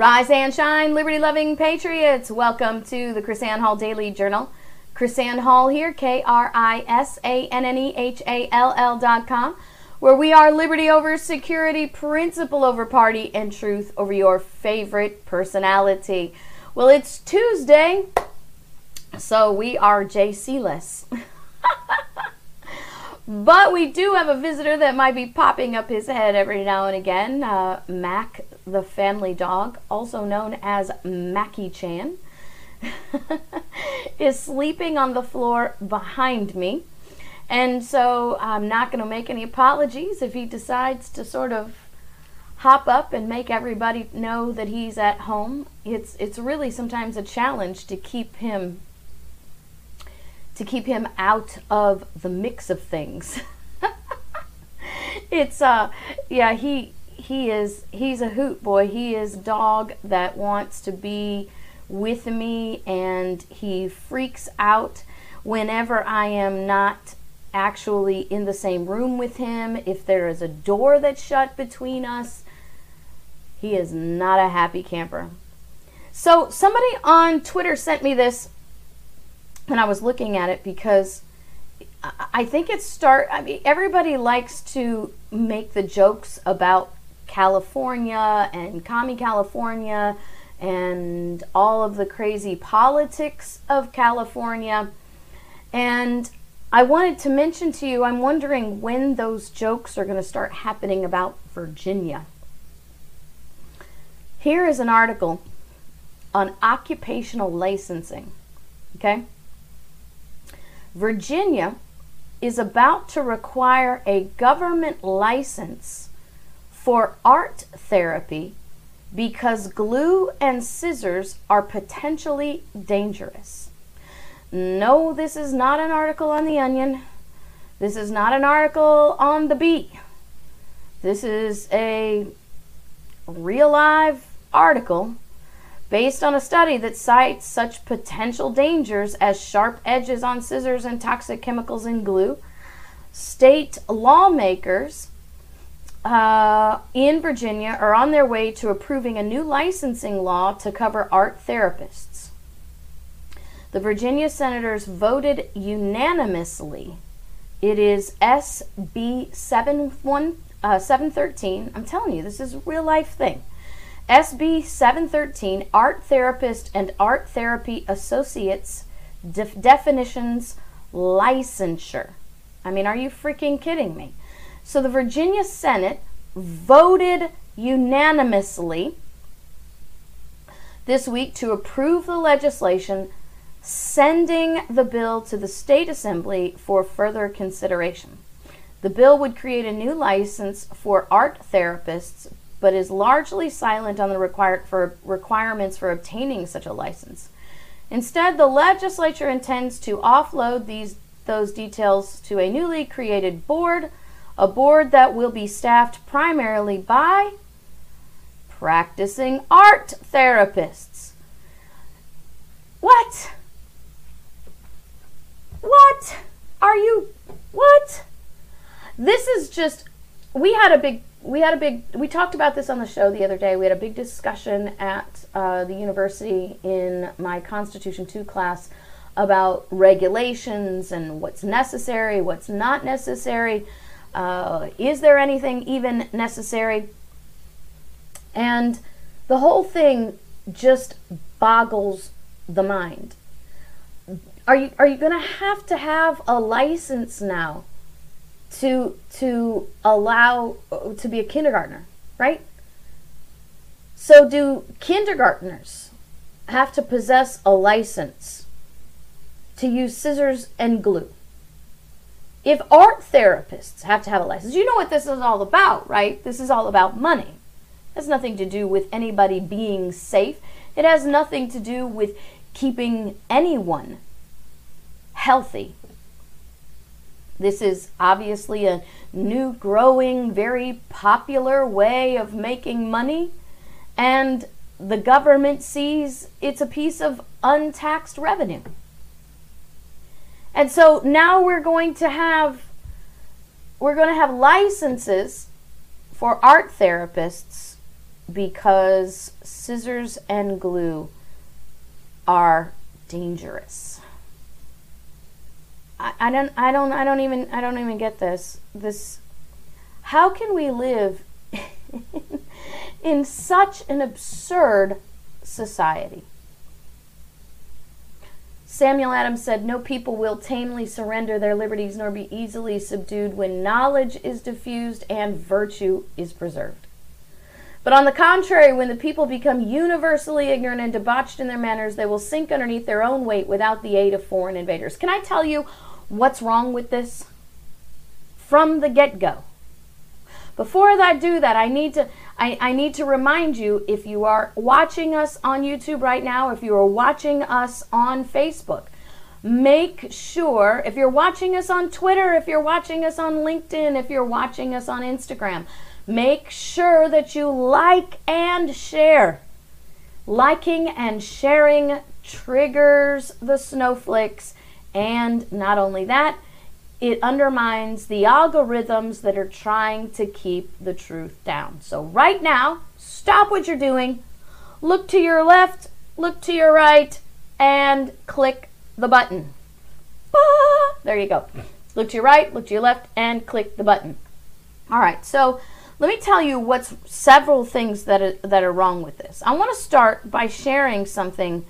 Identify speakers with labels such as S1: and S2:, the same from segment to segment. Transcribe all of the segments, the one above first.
S1: Rise and shine, liberty loving patriots. Welcome to the KrisAnne Hall Daily Journal. KrisAnne Hall here, K R I S A N N E H A L L dot com, where we are liberty over security, principle over party, and truth over your favorite personality. Well, it's Tuesday, so we are JC less. But we do have a visitor that might be popping up his head every now and again. Uh, Mac, the family dog, also known as Mackie Chan, is sleeping on the floor behind me. And so I'm not going to make any apologies if he decides to sort of hop up and make everybody know that he's at home. It's it's really sometimes a challenge to keep him to keep him out of the mix of things. it's uh yeah, he he is he's a hoot boy. He is a dog that wants to be with me and he freaks out whenever I am not actually in the same room with him. If there is a door that's shut between us, he is not a happy camper. So somebody on Twitter sent me this when I was looking at it because I think it start. I mean, everybody likes to make the jokes about California and commie California and all of the crazy politics of California. And I wanted to mention to you, I'm wondering when those jokes are going to start happening about Virginia. Here is an article on occupational licensing. Okay? Virginia is about to require a government license for art therapy because glue and scissors are potentially dangerous. No, this is not an article on The Onion. This is not an article on The Bee. This is a real live article based on a study that cites such potential dangers as sharp edges on scissors and toxic chemicals in glue. State lawmakers uh, in Virginia are on their way to approving a new licensing law to cover art therapists. The Virginia senators voted unanimously. It is SB 71, uh, 713. I'm telling you, this is a real life thing. SB 713 Art Therapist and Art Therapy Associates def- Definitions Licensure. I mean, are you freaking kidding me? So the Virginia Senate voted unanimously this week to approve the legislation, sending the bill to the state assembly for further consideration. The bill would create a new license for art therapists but is largely silent on the required for requirements for obtaining such a license. Instead, the legislature intends to offload these those details to a newly created board, a board that will be staffed primarily by practicing art therapists. What? What? Are you what? This is just we had a big we had a big we talked about this on the show the other day. We had a big discussion at uh, the university in my constitution 2 class about regulations and what's necessary what's not necessary. Uh, is there anything even necessary? And the whole thing just boggles the mind. Are you are you going to have to have a license now to to allow to be a kindergartner, right? So do kindergartners have to possess a license to use scissors and glue? If art therapists have to have a license, you know what this is all about, right? This is all about money. It has nothing to do with anybody being safe. It has nothing to do with keeping anyone healthy this is obviously a new, growing, very popular way of making money, and the government sees it's a piece of untaxed revenue. And so now we're going to have we're going to have licenses for art therapists because scissors and glue are dangerous. I, I don't I don't I don't even I don't even get this. This how can we live in such an absurd society? Samuel Adams said, No people will tamely surrender their liberties nor be easily subdued when knowledge is diffused and virtue is preserved. But on the contrary, when the people become universally ignorant and debauched in their manners, they will sink underneath their own weight without the aid of foreign invaders. Can I tell you what's wrong with this? From the get go. Before I do that, I need to I, I need to remind you if you are watching us on YouTube right now, if you are watching us on Facebook, make sure if you're watching us on Twitter, if you're watching us on LinkedIn, if you're watching us on Instagram, make sure that you like and share. Liking and sharing triggers the snowflakes, and not only that, it undermines the algorithms that are trying to keep the truth down. So, right now, stop what you're doing, look to your left, look to your right, and click the button. There you go. Look to your right, look to your left, and click the button. All right, so let me tell you what's several things that are, that are wrong with this. I want to start by sharing something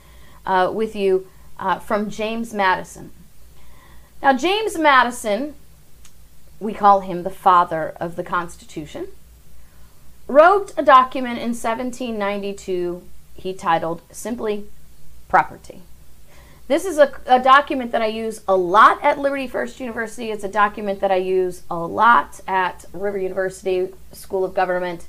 S1: uh, with you uh, from James Madison. Now, James Madison, we call him the father of the Constitution, wrote a document in 1792 he titled simply Property. This is a, a, document that I use a lot at Liberty First University. It's a document that I use a lot at River University School of Government.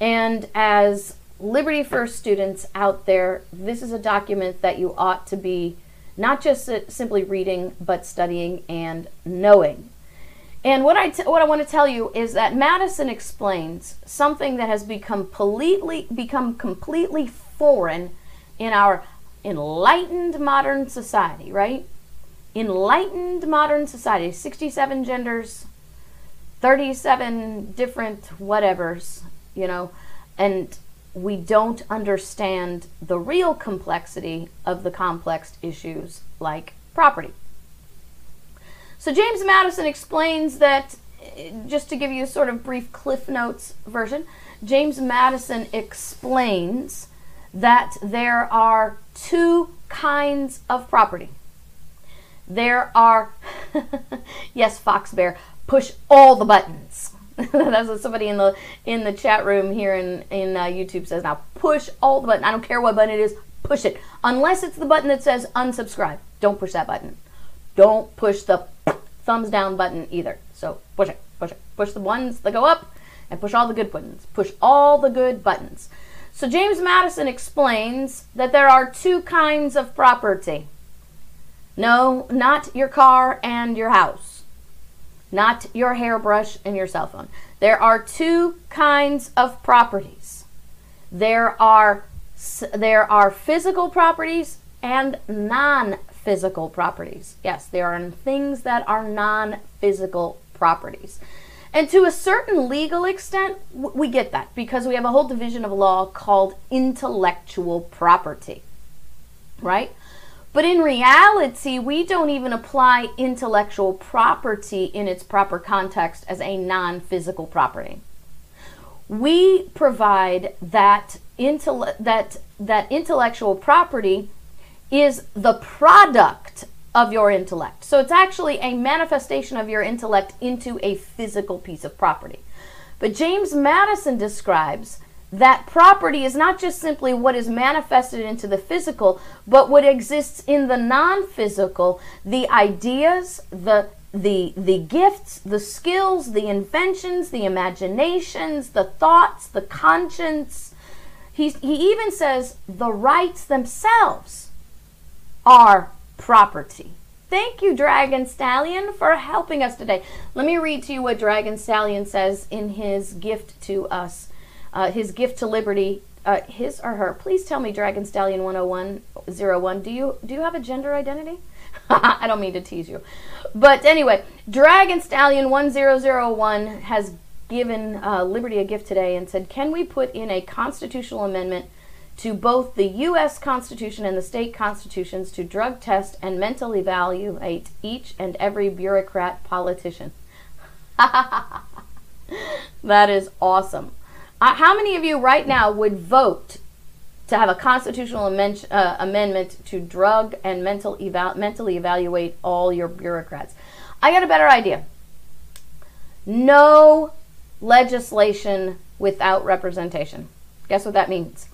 S1: And as Liberty First students out there, this is a document that you ought to be not just simply reading, but studying and knowing. And what I, t- what I want to tell you is that Madison explains something that has become completely, become completely foreign in our enlightened modern society, right? Enlightened modern society, 67 genders, 37 different whatevers, you know, and we don't understand the real complexity of the complex issues like property. So James Madison explains that, uh, just to give you a sort of brief Cliff Notes version, James Madison explains that there are two kinds of property. There are, yes, Fox Bear, push all the buttons. That's what somebody in the in the chat room here in in uh, YouTube says. Now push all the button. I don't care what button it is. Push it. Unless it's the button that says unsubscribe. Don't push that button. Don't push the thumbs down button either. So push it. Push it. Push the ones that go up and push all the good buttons. Push all the good buttons. So James Madison explains that there are two kinds of property. No, not your car and your house not your hairbrush and your cell phone. There are two kinds of properties. There are there are physical properties and non-physical properties. Yes, there are things that are non-physical properties. And to a certain legal extent, we get that because we have a whole division of law called intellectual property. Right? But in reality, we don't even apply intellectual property in its proper context as a non physical property. We provide that, intell- that, that intellectual property is the product of your intellect. So it's actually a manifestation of your intellect into a physical piece of property. But James Madison describes that property is not just simply what is manifested into the physical, but what exists in the non-physical, the ideas, the the the gifts, the skills, the inventions, the imaginations, the thoughts, the conscience. He's, he even says the rights themselves are property. Thank you, Dragon Stallion, for helping us today. Let me read to you what Dragon Stallion says in his gift to us uh, his gift to liberty, uh, his or her. Please tell me, Dragon Stallion 10101, do you do you have a gender identity? I don't mean to tease you. But anyway, Dragon Stallion 1001 has given uh, Liberty a gift today and said, Can we put in a constitutional amendment to both the U.S. Constitution and the state constitutions to drug test and mentally evaluate each and every bureaucrat politician? that is awesome. Uh, how many of you right now would vote to have a constitutional uh, amendment to drug and mental eval- mentally evaluate all your bureaucrats? I got a better idea. No legislation without representation. Guess what that means?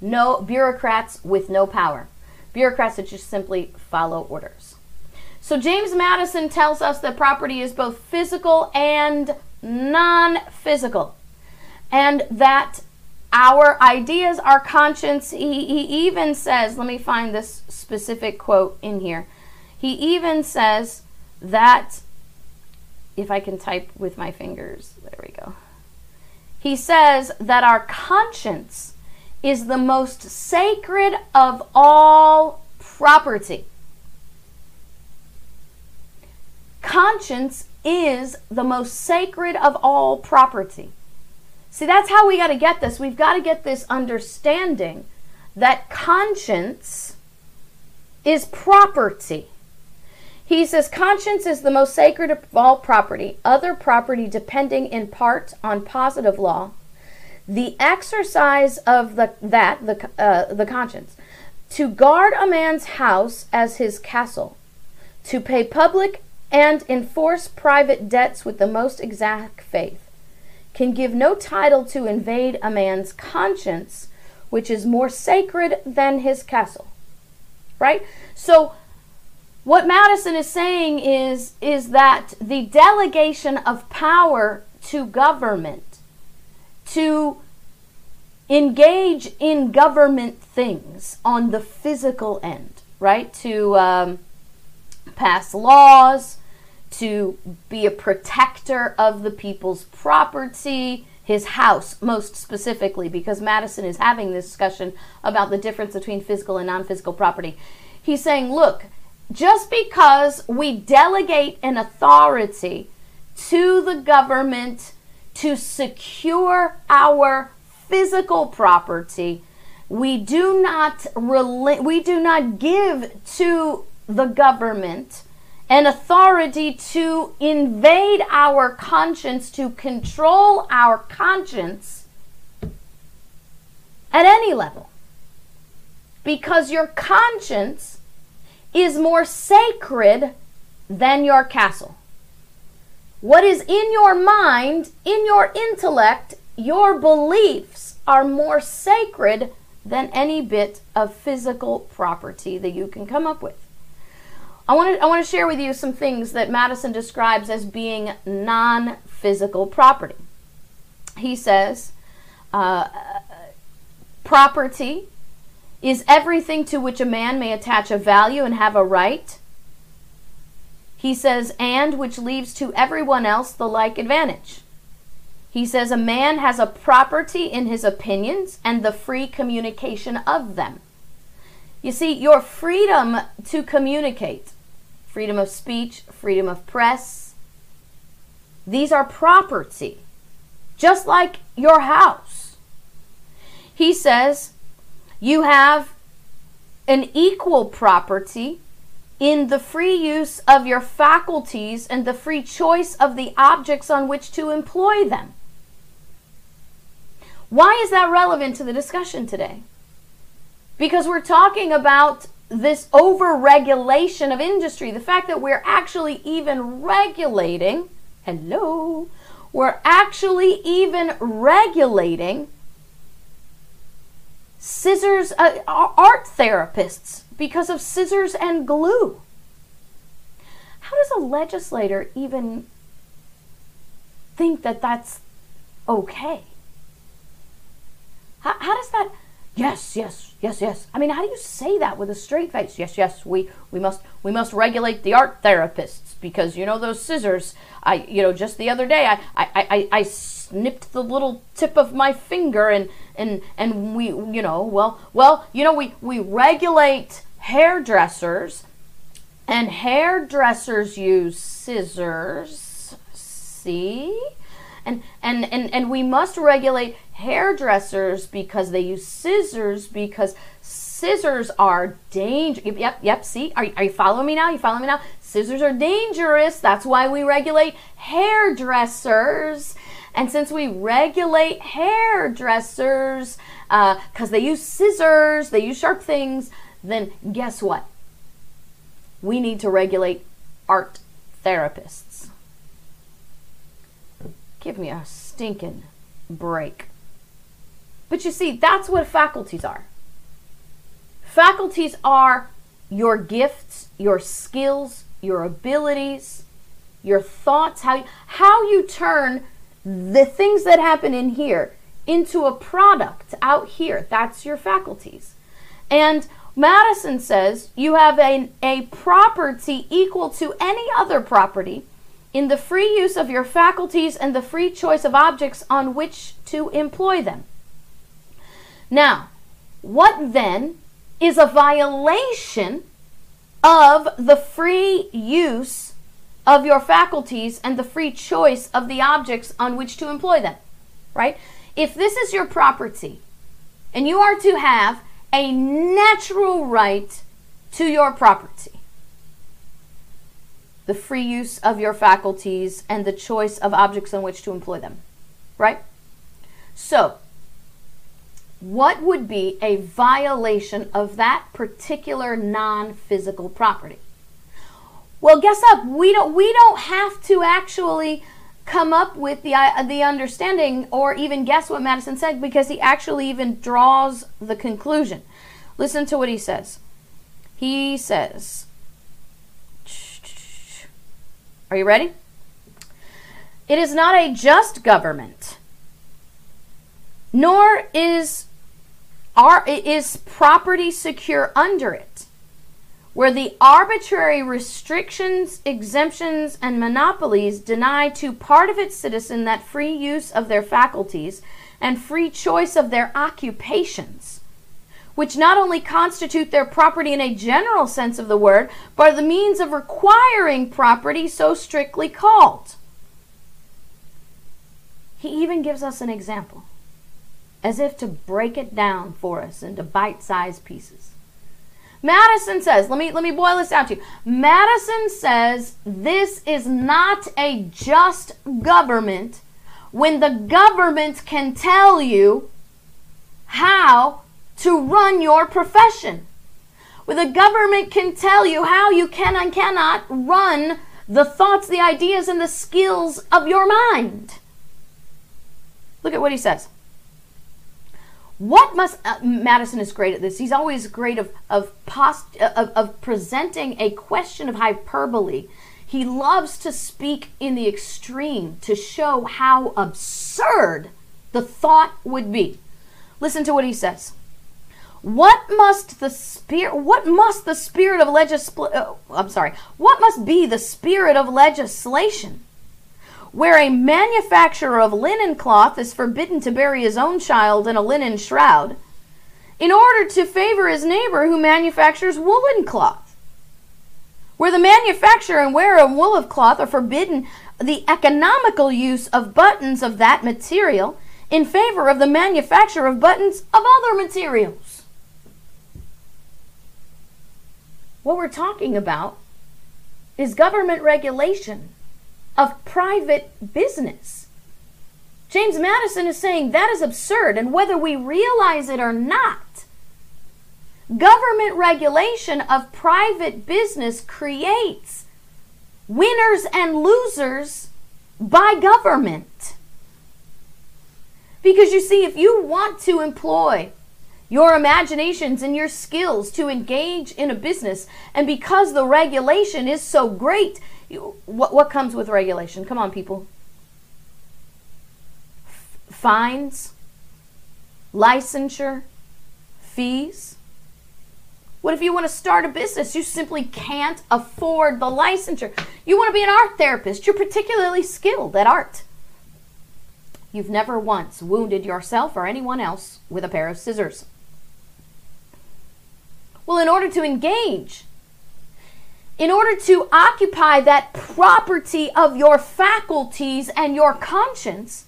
S1: No bureaucrats with no power. Bureaucrats that just simply follow orders. So James Madison tells us that property is both physical and non physical. And that our ideas, our conscience, he, he even says, let me find this specific quote in here. He even says that, if I can type with my fingers, there we go. He says that our conscience is the most sacred of all property. Conscience is the most sacred of all property. See, that's how we got to get this. We've got to get this understanding that conscience is property. He says conscience is the most sacred of all property, other property depending in part on positive law. The exercise of the that the uh, the conscience to guard a man's house as his castle, to pay public and enforce private debts with the most exact faith, can give no title to invade a man's conscience, which is more sacred than his castle. Right? So what Madison is saying is is that the delegation of power to government to engage in government things on the physical end, right? To um, pass laws, to be a protector of the people's property, his house, most specifically, because Madison is having this discussion about the difference between physical and non physical property. He's saying, look, just because we delegate an authority to the government to secure our physical property, we do not we do not give to the government an authority to invade our conscience, to control our conscience at any level. Because your conscience is more sacred than your castle. What is in your mind, in your intellect, your beliefs are more sacred than any bit of physical property that you can come up with. I want to I want to share with you some things that Madison describes as being non-physical property. He says, uh, property is everything to which a man may attach a value and have a right. He says, and which leaves to everyone else the like advantage. He says, a man has a property in his opinions and the free communication of them. You see, your freedom to communicate, freedom of speech, freedom of press, these are property, just like your house. He says, you have an equal property in the free use of your faculties and the free choice of the objects on which to employ them. Why is that relevant to the discussion today? Because we're talking about this over-regulation of industry, the fact that we're actually even regulating, hello, we're actually even regulating scissors, uh, art therapists because of scissors and glue. How does a legislator even think that that's okay? How, how does that Yes, yes, yes, yes. I mean, how do you say that with a straight face? Yes, yes, we, we must we must regulate the art therapists because you know those scissors. I you know just the other day I I, I, I snipped the little tip of my finger and and and we you know well well you know we we regulate hairdressers and hairdressers use scissors. See? And, and, and, and we must regulate hairdressers because they use scissors because scissors are dangerous. Yep, yep. See, are, are you following me now? You following me now? Scissors are dangerous. That's why we regulate hairdressers. And since we regulate hairdressers because uh, they use scissors, they use sharp things, then guess what? We need to regulate art therapists. Give me a stinking break. But you see, that's what faculties are. Faculties are your gifts, your skills, your abilities, your thoughts, how you, how you turn the things that happen in here into a product out here. That's your faculties. And Madison says you have a, a property equal to any other property in the free use of your faculties and the free choice of objects on which to employ them. Now, what then is a violation of the free use of your faculties and the free choice of the objects on which to employ them? Right? If this is your property and you are to have a natural right to your property. The free use of your faculties and the choice of objects on which to employ them. Right? So, what would be a violation of that particular non-physical property? Well, guess up. We don't we don't have to actually come up with the uh, the understanding or even guess what Madison said because he actually even draws the conclusion. Listen to what he says. He says, Are you ready? It is not a just government, nor is our, is property secure under it where the arbitrary restrictions, exemptions, and monopolies deny to part of its citizen that free use of their faculties and free choice of their occupations, which not only constitute their property in a general sense of the word, but are the means of requiring property so strictly called. He even gives us an example, as if to break it down for us into bite sized pieces. Madison says, let me let me boil this down to you. Madison says this is not a just government when the government can tell you how to run your profession. When the government can tell you how you can and cannot run the thoughts, the ideas, and the skills of your mind. Look at what he says. What must uh, Madison is great at this. He's always great of of, post, uh, of of presenting a question of hyperbole. He loves to speak in the extreme to show how absurd the thought would be. Listen to what he says. What must the spirit what must the spirit of legisl uh, I'm sorry. What must be the spirit of legislation? where a manufacturer of linen cloth is forbidden to bury his own child in a linen shroud, in order to favor his neighbor who manufactures woolen cloth. Where the manufacturer and wearer of wool cloth are forbidden the economical use of buttons of that material in favor of the manufacture of buttons of other materials. What we're talking about is government regulation of private business. James Madison is saying that is absurd, and whether we realize it or not, government regulation of private business creates winners and losers by government. Because you see, if you want to employ your imaginations and your skills to engage in a business, and because the regulation is so great, what, what comes with regulation? Come on, people. F- fines, licensure, fees. What if you want to start a business? You simply can't afford the licensure. You want to be an art therapist. You're particularly skilled at art. You've never once wounded yourself or anyone else with a pair of scissors. Well, in order to engage in order to occupy that property of your faculties and your conscience,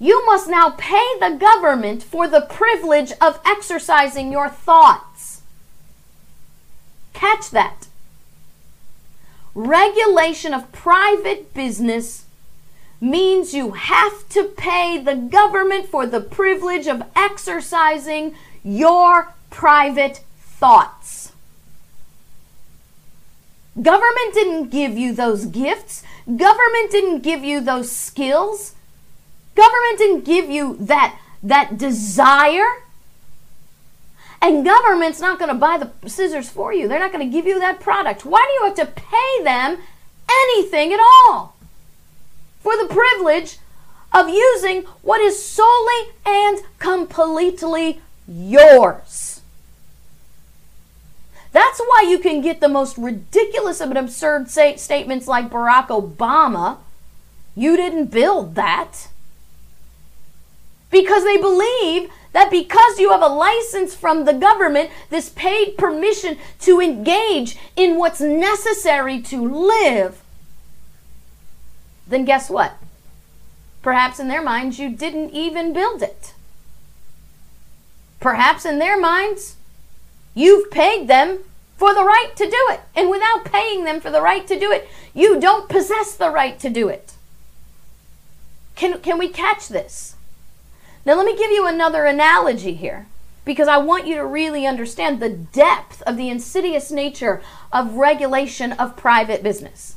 S1: you must now pay the government for the privilege of exercising your thoughts. Catch that. Regulation of private business means you have to pay the government for the privilege of exercising your private thoughts. Government didn't give you those gifts. Government didn't give you those skills. Government didn't give you that that desire. And government's not going to buy the scissors for you. They're not going to give you that product. Why do you have to pay them anything at all? For the privilege of using what is solely and completely yours. That's why you can get the most ridiculous and absurd say- statements like Barack Obama. You didn't build that. Because they believe that because you have a license from the government, this paid permission to engage in what's necessary to live, then guess what? Perhaps in their minds, you didn't even build it. Perhaps in their minds, you've paid them for the right to do it. And without paying them for the right to do it, you don't possess the right to do it. Can, can we catch this? Now, let me give you another analogy here because I want you to really understand the depth of the insidious nature of regulation of private business.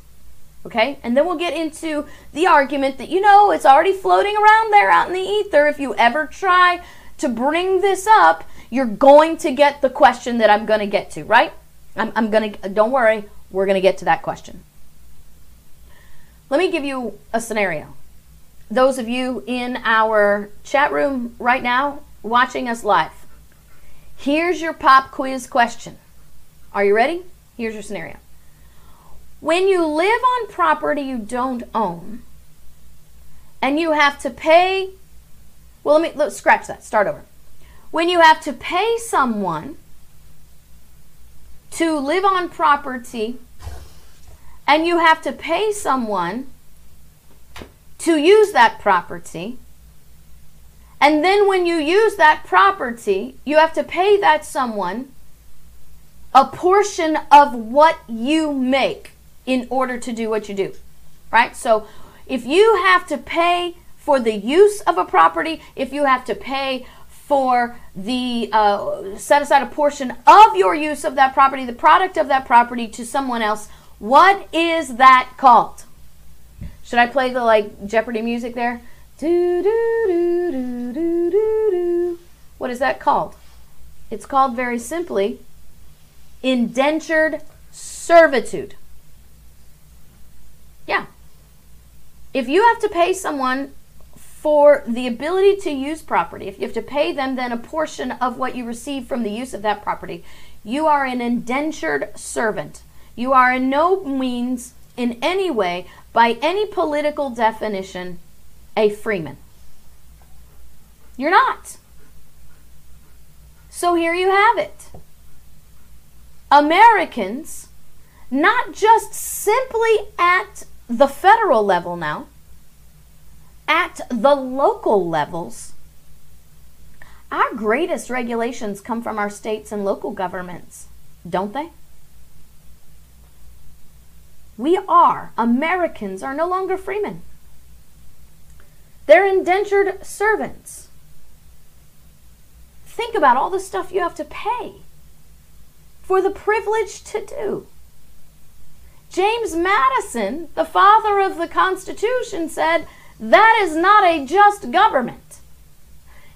S1: Okay? And then we'll get into the argument that, you know, it's already floating around there out in the ether. If you ever try to bring this up, you're going to get the question that I'm going to get to, right? I'm, I'm going to, don't worry, we're going to get to that question. Let me give you a scenario those of you in our chat room right now watching us live, here's your pop quiz question. Are you ready? Here's your scenario. When you live on property you don't own, and you have to pay, well, let me let's scratch that, start over. When you have to pay someone to live on property, and you have to pay someone to use that property. And then when you use that property, you have to pay that someone a portion of what you make in order to do what you do. Right? So if you have to pay for the use of a property, if you have to pay for the uh, set aside a portion of your use of that property, the product of that property to someone else, what is that called? Should I play the like Jeopardy music there? Do, do, do, do, do, do, do. What is that called? It's called very simply indentured servitude. Yeah. If you have to pay someone for the ability to use property, if you have to pay them then a portion of what you receive from the use of that property, you are an indentured servant. You are in no means in any way, by any political definition, a freeman. You're not. So here you have it. Americans, not just simply at the federal level now, at the local levels, our greatest regulations come from our states and local governments, don't they? We are, Americans are no longer freemen. They're indentured servants. Think about all the stuff you have to pay for the privilege to do. James Madison, the father of the Constitution, said that is not a just government.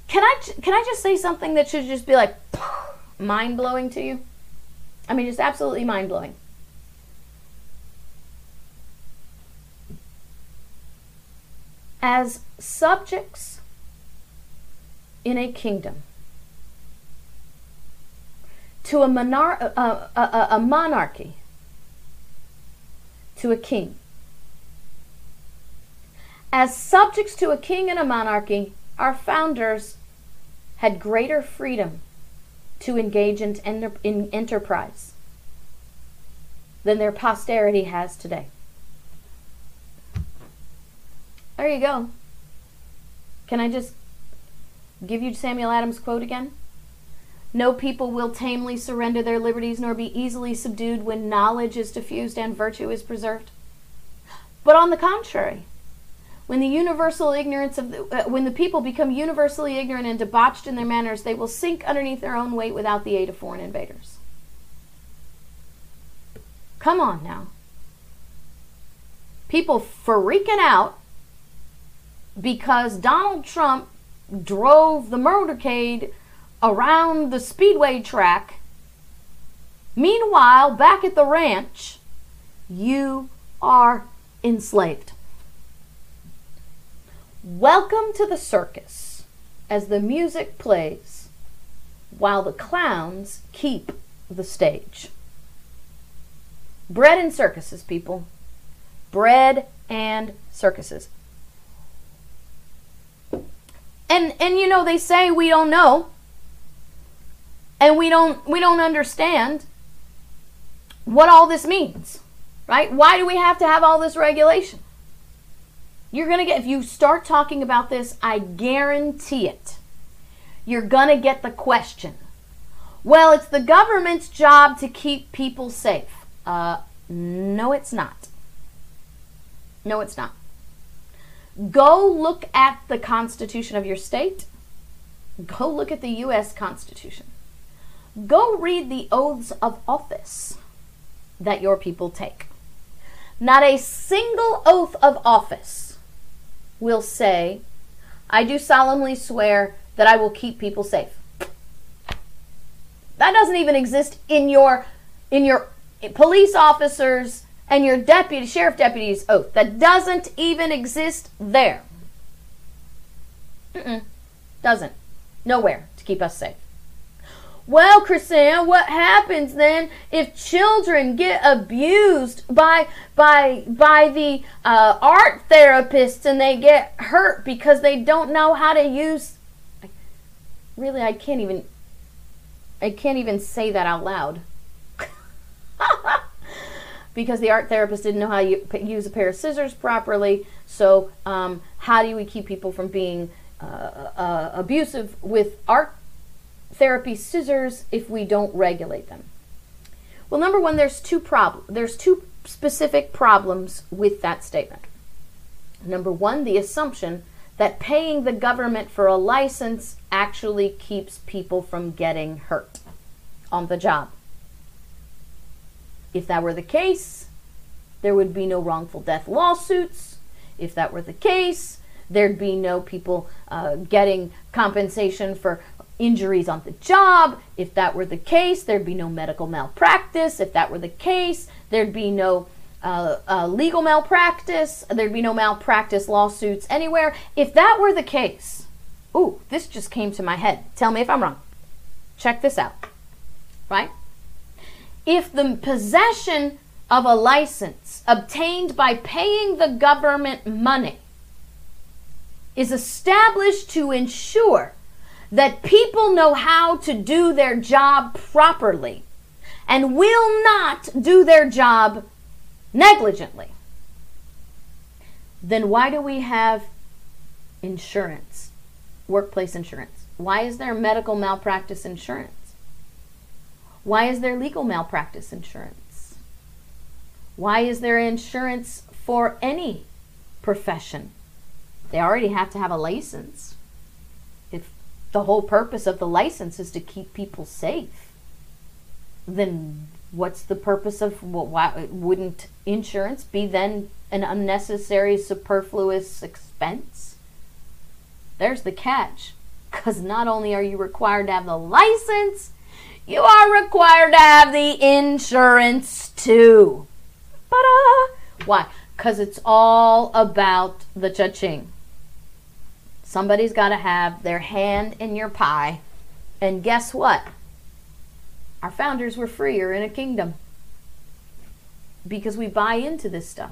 S1: Can I can I just say something that should just be like mind blowing to you? I mean, just absolutely mind blowing. as subjects in a kingdom to a, monar- a, a, a monarchy, to a king. As subjects to a king and a monarchy, our founders had greater freedom to engage in, in enterprise. than their posterity has today. There you go. Can I just give you Samuel Adams' quote again? No people will tamely surrender their liberties nor be easily subdued when knowledge is diffused and virtue is preserved. But on the contrary, when the universal ignorance of the, uh, when the people become universally ignorant and debauched in their manners, they will sink underneath their own weight without the aid of foreign invaders. Come on now. People freaking out because Donald Trump drove the motorcade around the speedway track. Meanwhile, back at the ranch, you are enslaved. Welcome to the circus as the music plays while the clowns keep the stage. Bread and circuses, people. Bread and circuses. And and you know they say we don't know and we don't we don't understand what all this means right why do we have to have all this regulation you're going to get if you start talking about this i guarantee it you're going to get the question well it's the government's job to keep people safe. Uh, no it's not. No it's not. Go look at the constitution of your state. Go look at the us constitution. Go read the oaths of office that your people take. Not a single oath of office will say, I do solemnly swear that I will keep people safe. That doesn't even exist in your in your police officers and your deputy sheriff deputy's oath. That doesn't even exist there. Mm-mm. Doesn't. Nowhere to keep us safe. Well, KrisAnne, what happens then if children get abused by by by the uh, art therapists and they get hurt because they don't know how to use? Really, I can't even. I can't even say that out loud. because the art therapist didn't know how to use a pair of scissors properly. So, um, how do we keep people from being uh, uh, abusive with art therapy scissors if we don't regulate them? Well, number one, there's two prob- there's two specific problems with that statement. Number one, the assumption that paying the government for a license actually keeps people from getting hurt on the job. If that were the case, there would be no wrongful death lawsuits. If that were the case, there'd be no people uh, getting compensation for injuries on the job. If that were the case, there'd be no medical malpractice. If that were the case, there'd be no uh, uh, legal malpractice. There'd be no malpractice lawsuits anywhere. If that were the case, ooh, this just came to my head. Tell me if I'm wrong. Check this out. Right? If the possession of a license obtained by paying the government money is established to ensure that people know how to do their job properly and will not do their job negligently, then why do we have insurance, workplace insurance? Why is there medical malpractice insurance? Why is there legal malpractice insurance? Why is there insurance for any profession? They already have to have a license the whole purpose of the license is to keep people safe, then what's the purpose of well, why wouldn't insurance be then an unnecessary superfluous expense? There's the catch. Because not only are you required to have the license, you are required to have the insurance too. Ta-da! Why? Because it's all about the cha-ching. Somebody's got to have their hand in your pie. And guess what? Our founders were freer in a kingdom because we buy into this stuff.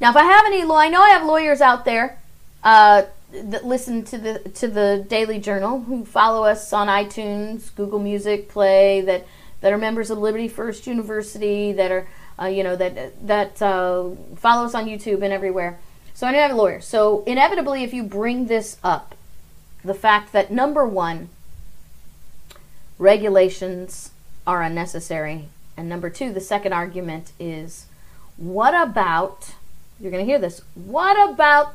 S1: Now, if I have any law, I know I have lawyers out there uh, that listen to the to the Daily Journal who follow us on iTunes, Google Music Play, that that are members of Liberty First University, that are, uh, you know, that that uh, follow us on YouTube and everywhere. So I I have a lawyer. So inevitably, if you bring this up, the fact that number one, regulations are unnecessary, and number two, the second argument is, what about? You're going to hear this. What about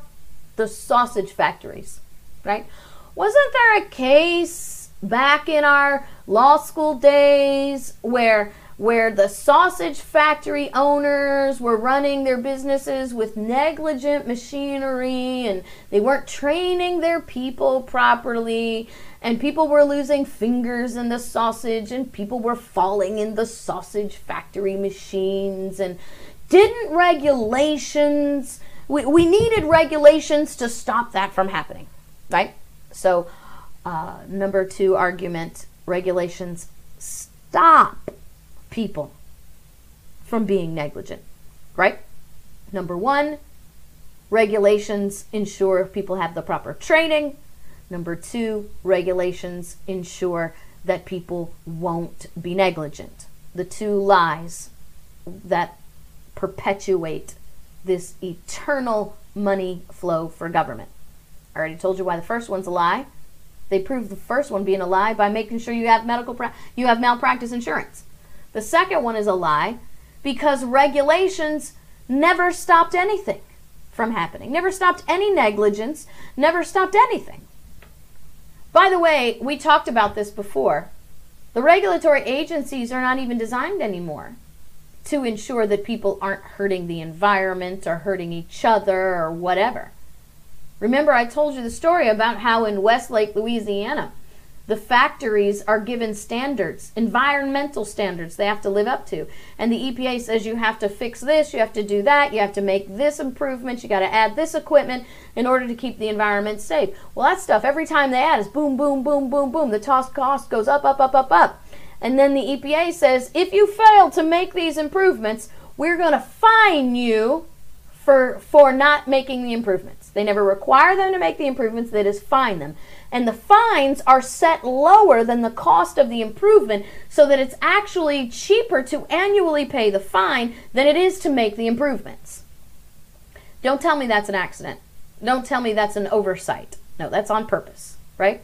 S1: the sausage factories? Right? Wasn't there a case back in our law school days where where the sausage factory owners were running their businesses with negligent machinery and they weren't training their people properly. And people were losing fingers in the sausage and people were falling in the sausage factory machines and didn't regulations we, we needed regulations to stop that from happening right? So uh, number two argument regulations stop people from being negligent, right? Number one, regulations ensure people have the proper training. Number two, regulations ensure that people won't be negligent. The two lies that perpetuate this eternal money flow for government. I already told you why the first one's a lie. They prove the first one being a lie by making sure you have medical you have malpractice insurance. The second one is a lie because regulations never stopped anything from happening, never stopped any negligence, never stopped anything. By the way, we talked about this before. The regulatory agencies are not even designed anymore to ensure that people aren't hurting the environment or hurting each other or whatever. Remember, I told you the story about how in Westlake, Louisiana, the factories are given standards, environmental standards they have to live up to. And the EPA says you have to fix this, you have to do that, you have to make this improvement, you got to add this equipment in order to keep the environment safe. Well, that stuff, every time they add, is boom, boom, boom, boom, boom. The cost cost goes up, up, up, up, up. And then the EPA says if you fail to make these improvements, we're going to fine you for for not making the improvements. They never require them to make the improvements, they just fine them and the fines are set lower than the cost of the improvement so that it's actually cheaper to annually pay the fine than it is to make the improvements. Don't tell me that's an accident. Don't tell me that's an oversight. No, that's on purpose, right?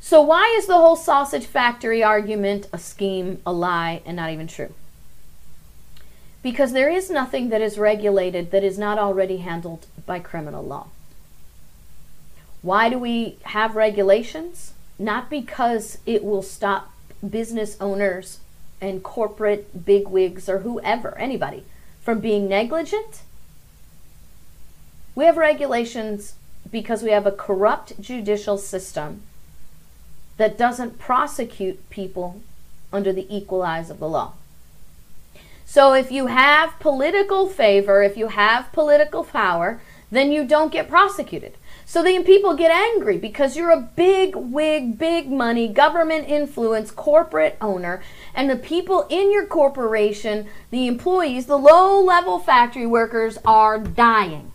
S1: So, why is the whole sausage factory argument a scheme, a lie, and not even true? Because there is nothing that is regulated that is not already handled by criminal law. Why do we have regulations? Not because it will stop business owners and corporate bigwigs or whoever, anybody, from being negligent. We have regulations because we have a corrupt judicial system that doesn't prosecute people under the equal eyes of the law. So if you have political favor, if you have political power, then you don't get prosecuted. So then people get angry because you're a big wig, big money, government influence, corporate owner, and the people in your corporation, the employees, the low level factory workers are dying.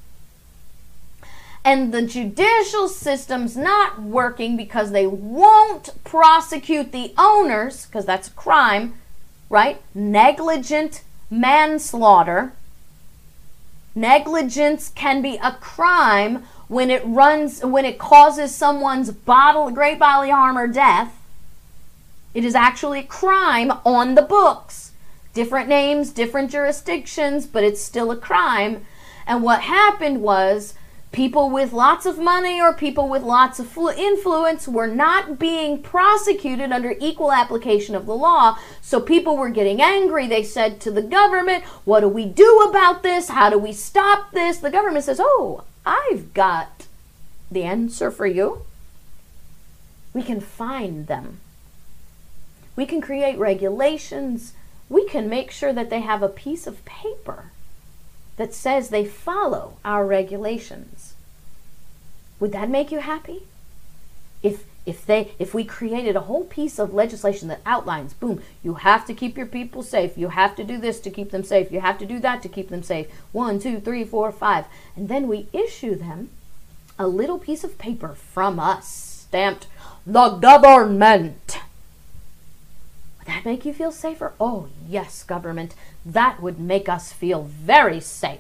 S1: And the judicial system's not working because they won't prosecute the owners, because that's a crime, right? Negligent manslaughter. Negligence can be a crime when it runs when it causes someone's bodily great bodily harm or death it is actually a crime on the books different names different jurisdictions but it's still a crime and what happened was people with lots of money or people with lots of influence were not being prosecuted under equal application of the law. So people were getting angry. They said to the government, What do we do about this? How do we stop this? The government says, Oh, I've got the answer for you. We can find them. We can create regulations. We can make sure that they have a piece of paper that says they follow our regulations. Would that make you happy? If if they if we created a whole piece of legislation that outlines boom you have to keep your people safe you have to do this to keep them safe you have to do that to keep them safe one two three four five and then we issue them a little piece of paper from us stamped the government Would That make you feel safer? Oh, yes, government. That would make us feel very safe.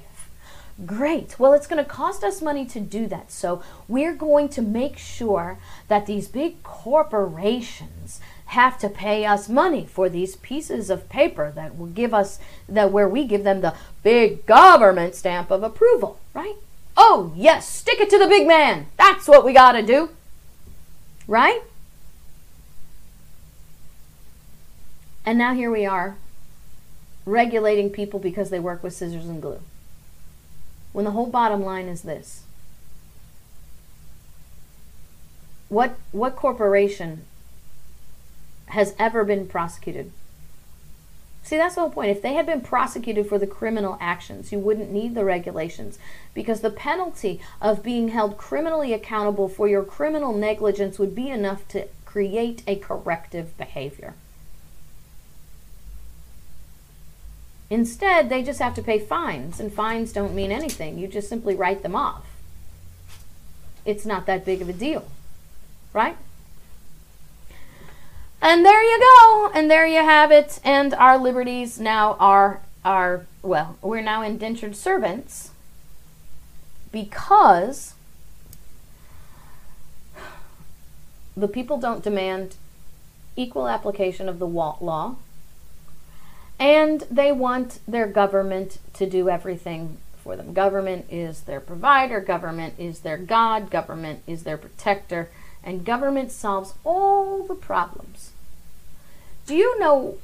S1: Great. Well, it's going to cost us money to do that. So we're going to make sure that these big corporations have to pay us money for these pieces of paper that will give us that where we give them the big government stamp of approval, right? Oh, yes, stick it to the big man. That's what we got to do. Right? And now here we are regulating people because they work with scissors and glue when the whole bottom line is this. What what corporation has ever been prosecuted? See that's the whole point. If they had been prosecuted for the criminal actions you wouldn't need the regulations because the penalty of being held criminally accountable for your criminal negligence would be enough to create a corrective behavior Instead, they just have to pay fines, and fines don't mean anything. You just simply write them off. It's not that big of a deal, right? And there you go, and there you have it. And our liberties now are are well, we're now indentured servants because the people don't demand equal application of the law and they want their government to do everything for them. Government is their provider, government is their God, government is their protector, and government solves all the problems. Do you know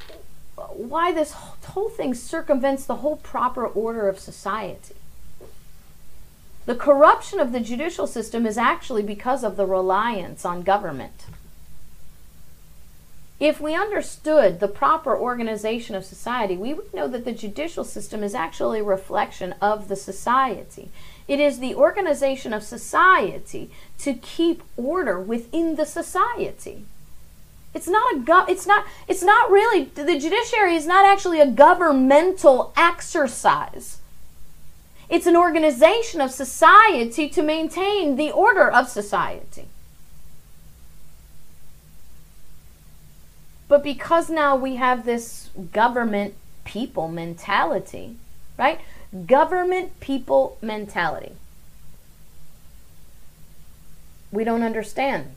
S1: why this whole thing circumvents the whole proper order of society? The corruption of the judicial system is actually because of the reliance on government. If we understood the proper organization of society, we would know that the judicial system is actually a reflection of the society. It is the organization of society to keep order within the society. It's not a go- it's not it's not really the judiciary is not actually a governmental exercise. It's an organization of society to maintain the order of society. But because now we have this government people mentality, right? Government people mentality. We don't understand.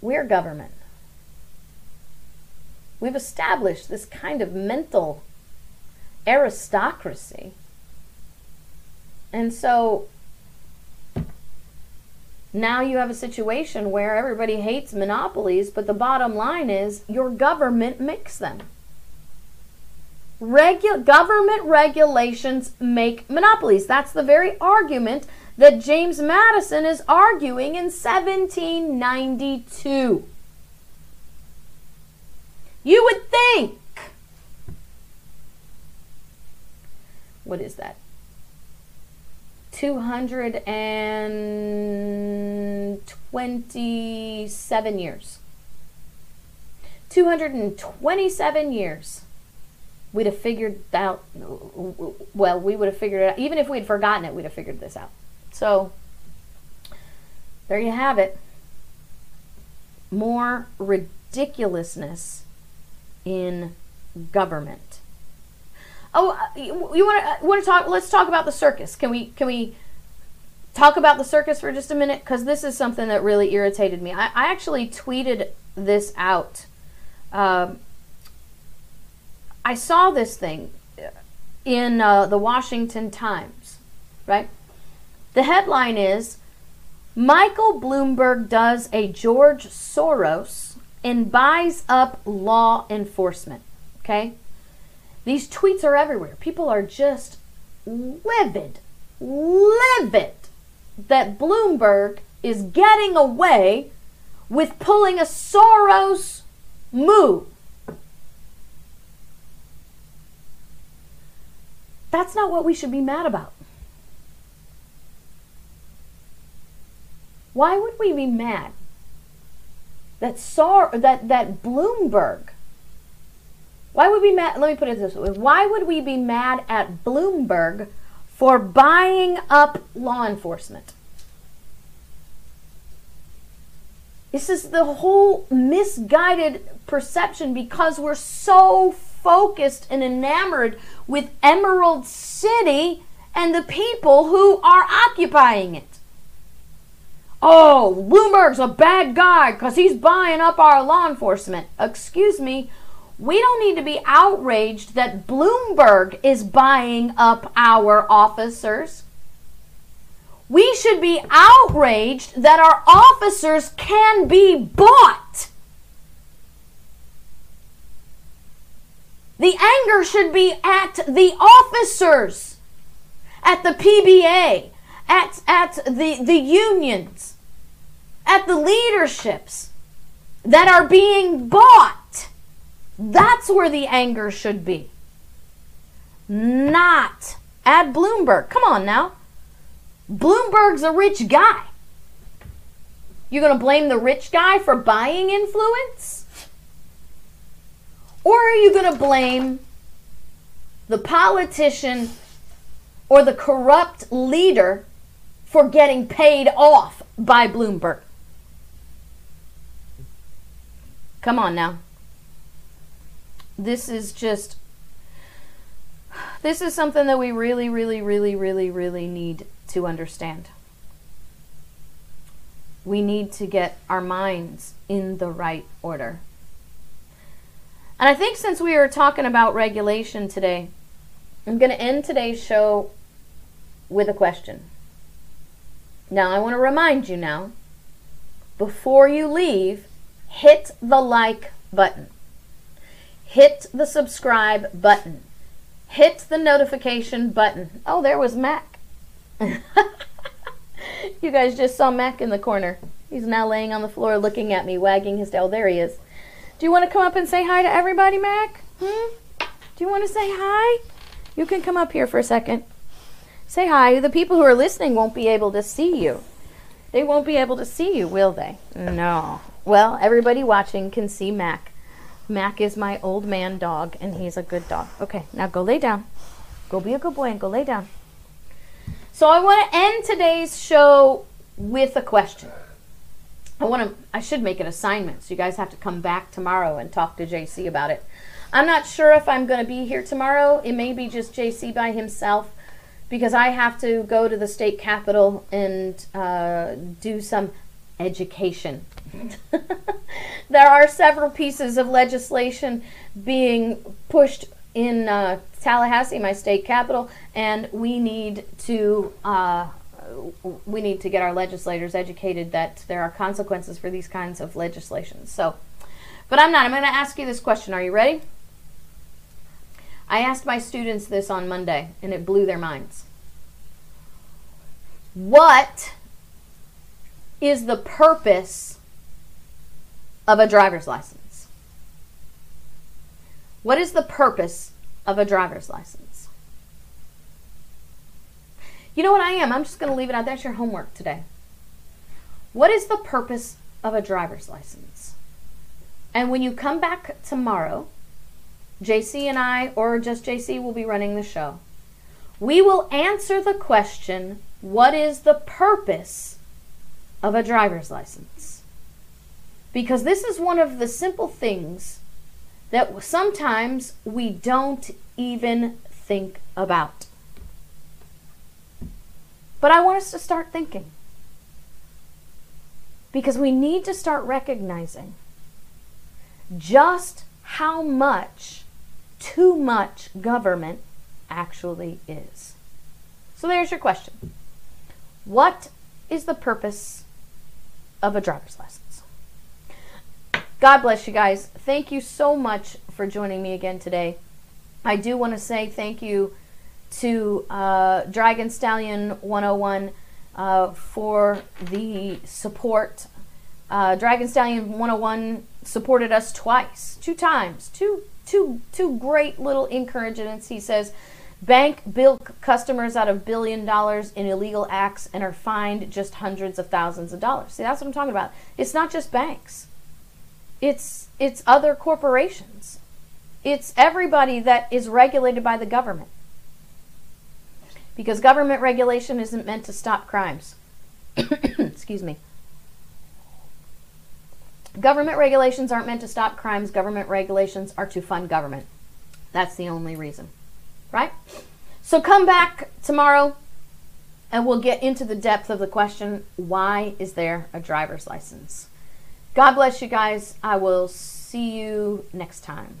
S1: We're government. We've established this kind of mental aristocracy. And so now you have a situation where everybody hates monopolies, but the bottom line is your government makes them. Regu- government regulations make monopolies. That's the very argument that James Madison is arguing in 1792. You would think. What is that? 227 years. 227 years. We'd have figured out, well, we would have figured it out. Even if we'd forgotten it, we'd have figured this out. So, there you have it. More ridiculousness in government. Oh, uh, you want to uh, want to talk? Let's talk about the circus. Can we can we talk about the circus for just a minute? Because this is something that really irritated me. I, I actually tweeted this out. Um, I saw this thing in uh, the Washington Times, right? The headline is Michael Bloomberg does a George Soros and buys up law enforcement. Okay? These tweets are everywhere. People are just livid, livid that Bloomberg is getting away with pulling a Soros move. That's not what we should be mad about. Why would we be mad that Sor- that that Bloomberg why would we mad? Let me put it this way: Why would we be mad at Bloomberg for buying up law enforcement? This is the whole misguided perception because we're so focused and enamored with Emerald City and the people who are occupying it. Oh, Bloomberg's a bad guy because he's buying up our law enforcement. Excuse me, we don't need to be outraged that Bloomberg is buying up our officers. We should be outraged that our officers can be bought. The anger should be at the officers, at the PBA, at, at the, the unions, at the leaderships that are being bought. That's where the anger should be. Not at Bloomberg. Come on now. Bloomberg's a rich guy. You're going to blame the rich guy for buying influence? Or are you going to blame the politician or the corrupt leader for getting paid off by Bloomberg? Come on now. This is just. This is something that we really, really, really, really, really need to understand. We need to get our minds in the right order. And I think since we are talking about regulation today, I'm going to end today's show with a question. Now, I want to remind you now before you leave, hit the like button, hit the subscribe button, hit the notification button. Oh, there was Mac. you guys just saw Mac in the corner. He's now laying on the floor looking at me, wagging his tail. There he is. Do you want to come up and say hi to everybody, Mac? Hmm? Do you want to say hi? You can come up here for a second. Say hi. The people who are listening won't be able to see you. They won't be able to see you, will they? No. Well, everybody watching can see Mac. Mac is my old man dog, and he's a good dog. Okay, now go lay down. Go be a good boy and go lay down. So I want to end today's show with a question. I want to. I should make an assignment. So you guys have to come back tomorrow and talk to JC about it. I'm not sure if I'm going to be here tomorrow. It may be just JC by himself because I have to go to the state capitol and uh, do some education. there are several pieces of legislation being pushed in uh, Tallahassee, my state capital, and we need to uh, we need to get our legislators educated that there are consequences for these kinds of legislations. So, but I'm not. I'm going to ask you this question. Are you ready? I asked my students this on Monday, and it blew their minds. What is the purpose of a driver's license? What is the purpose of a driver's license? You know what I am? I'm just going to leave it out. That's your homework today. What is the purpose of a driver's license? And when you come back tomorrow, JC and I, or just JC, will be running the show. We will answer the question what is the purpose of a driver's license? Because this is one of the simple things that sometimes we don't even think about. But I want us to start thinking. Because we need to start recognizing just how much too much government actually is. So there's your question. What is the purpose of a driver's license? God bless you guys. Thank you so much for joining me again today. I do want to say thank you to uh, Dragon Stallion 101 uh, for the support. Uh, Dragon Stallion 101 supported us twice, two times, two, two, two great little encouragements. He says, Bank bilk customers out of billion dollars in illegal acts and are fined just hundreds of thousands of dollars. See, that's what I'm talking about. It's not just banks. It's it's other corporations. It's everybody that is regulated by the government. Because government regulation isn't meant to stop crimes. Excuse me. Government regulations aren't meant to stop crimes. Government regulations are to fund government. That's the only reason. Right? So come back tomorrow and we'll get into the depth of the question why is there a driver's license? God bless you guys. I will see you next time.